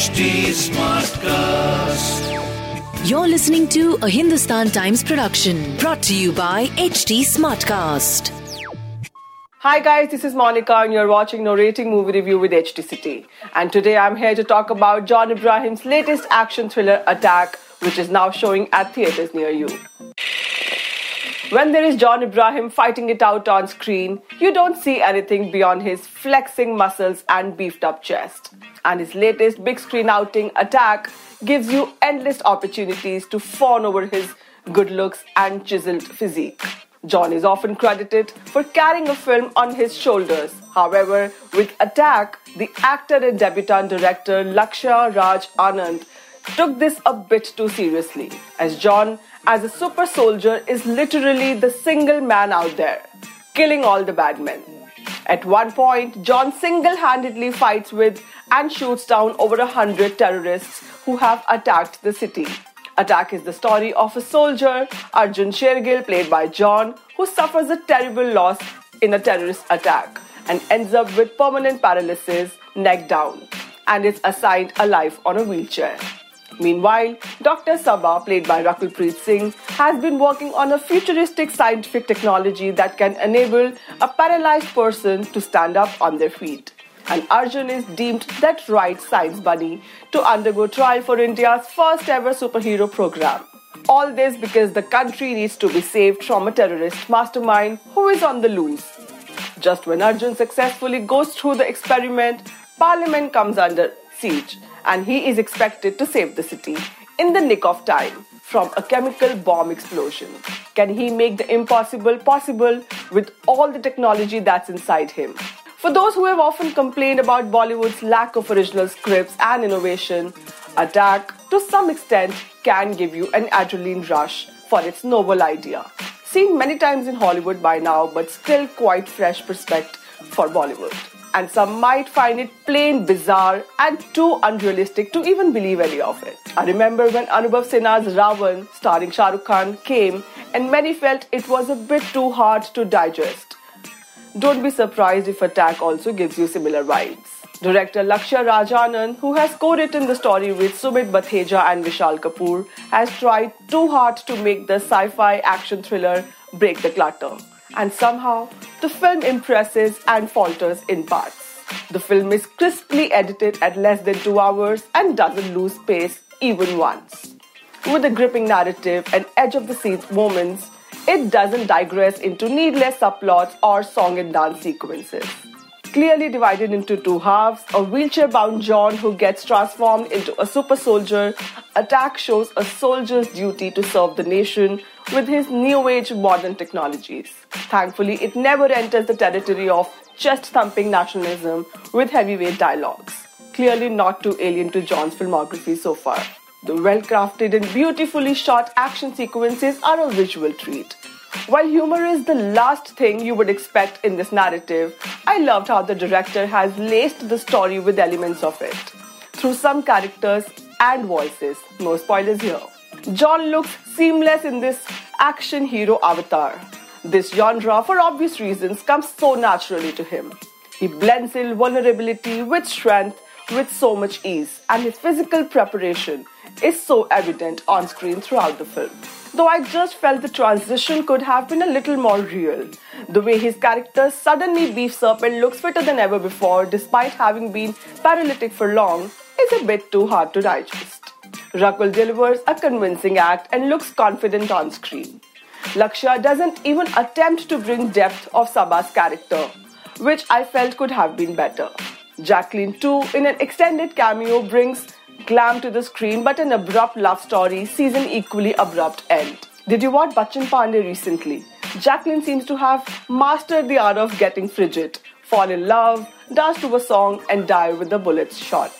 HT Smartcast. You're listening to a Hindustan Times production brought to you by HT Smartcast. Hi guys, this is Monica and you're watching Narrating Movie Review with HT City. And today I'm here to talk about John Abraham's latest action thriller Attack, which is now showing at theaters near you. When there is John Abraham fighting it out on screen, you don't see anything beyond his flexing muscles and beefed up chest. And his latest big screen outing, Attack, gives you endless opportunities to fawn over his good looks and chiseled physique. John is often credited for carrying a film on his shoulders. However, with Attack, the actor and debutant director Lakshya Raj Anand took this a bit too seriously, as John as a super soldier is literally the single man out there, killing all the bad men. At one point, John single handedly fights with and shoots down over a hundred terrorists who have attacked the city. Attack is the story of a soldier, Arjun Shergill, played by John, who suffers a terrible loss in a terrorist attack and ends up with permanent paralysis, neck down, and is assigned a life on a wheelchair. Meanwhile, Dr. Sabha, played by Rakul Preet Singh, has been working on a futuristic scientific technology that can enable a paralyzed person to stand up on their feet. And Arjun is deemed that right science bunny to undergo trial for India's first ever superhero program. All this because the country needs to be saved from a terrorist mastermind who is on the loose. Just when Arjun successfully goes through the experiment, Parliament comes under siege and he is expected to save the city in the nick of time from a chemical bomb explosion. Can he make the impossible possible with all the technology that's inside him? For those who have often complained about Bollywood's lack of original scripts and innovation, Attack, to some extent, can give you an adrenaline rush for its novel idea. Seen many times in Hollywood by now, but still quite fresh prospect for Bollywood and some might find it plain bizarre and too unrealistic to even believe any of it. I remember when Anubhav Sinha's Ra.One, starring Shah Rukh Khan, came, and many felt it was a bit too hard to digest. Don't be surprised if Attack also gives you similar vibes. Director Lakshya Raj Anand, who has co-written the story with Sumit Batheja and Vishal Kapoor, has tried too hard to make the sci-fi action thriller break the clutter and somehow the film impresses and falters in parts. The film is crisply edited at less than two hours and doesn't lose pace even once. With a gripping narrative and edge of the seat moments, it doesn't digress into needless subplots or song and dance sequences. Clearly divided into two halves, a wheelchair bound John who gets transformed into a super soldier, Attack shows a soldier's duty to serve the nation with his new age modern technologies. Thankfully, it never enters the territory of chest thumping nationalism with heavyweight dialogues. Clearly, not too alien to John's filmography so far. The well crafted and beautifully shot action sequences are a visual treat. While humor is the last thing you would expect in this narrative, I loved how the director has laced the story with elements of it through some characters and voices. No spoilers here. John looks seamless in this action hero avatar. This genre, for obvious reasons, comes so naturally to him. He blends in vulnerability with strength with so much ease, and his physical preparation is so evident on screen throughout the film. Though I just felt the transition could have been a little more real. The way his character suddenly beefs up and looks fitter than ever before, despite having been paralytic for long, is a bit too hard to digest. Rakul delivers a convincing act and looks confident on screen. Lakshya doesn't even attempt to bring depth of Sabha's character, which I felt could have been better. Jacqueline, too, in an extended cameo, brings glam to the screen, but an abrupt love story sees an equally abrupt end. Did you watch Bachchan Pandey recently? Jacqueline seems to have mastered the art of getting frigid, fall in love, dance to a song, and die with the bullets shot.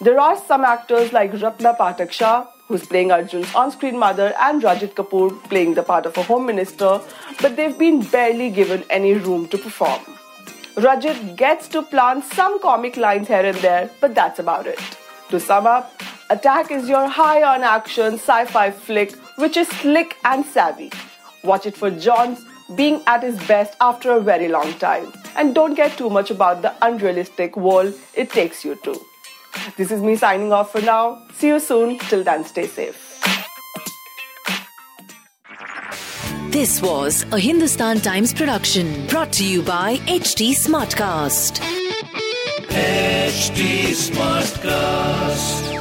There are some actors like Ratna Pathak Shah, who's playing Arjun's on screen mother, and Rajit Kapoor playing the part of a home minister, but they've been barely given any room to perform. Rajit gets to plant some comic lines here and there, but that's about it. To sum up, Attack is your high on action sci fi flick which is slick and savvy. Watch it for John's being at his best after a very long time. And don't get too much about the unrealistic world it takes you to. This is me signing off for now. See you soon. Till then, stay safe. This was a Hindustan Times production brought to you by HT Smartcast. HT Smartcast.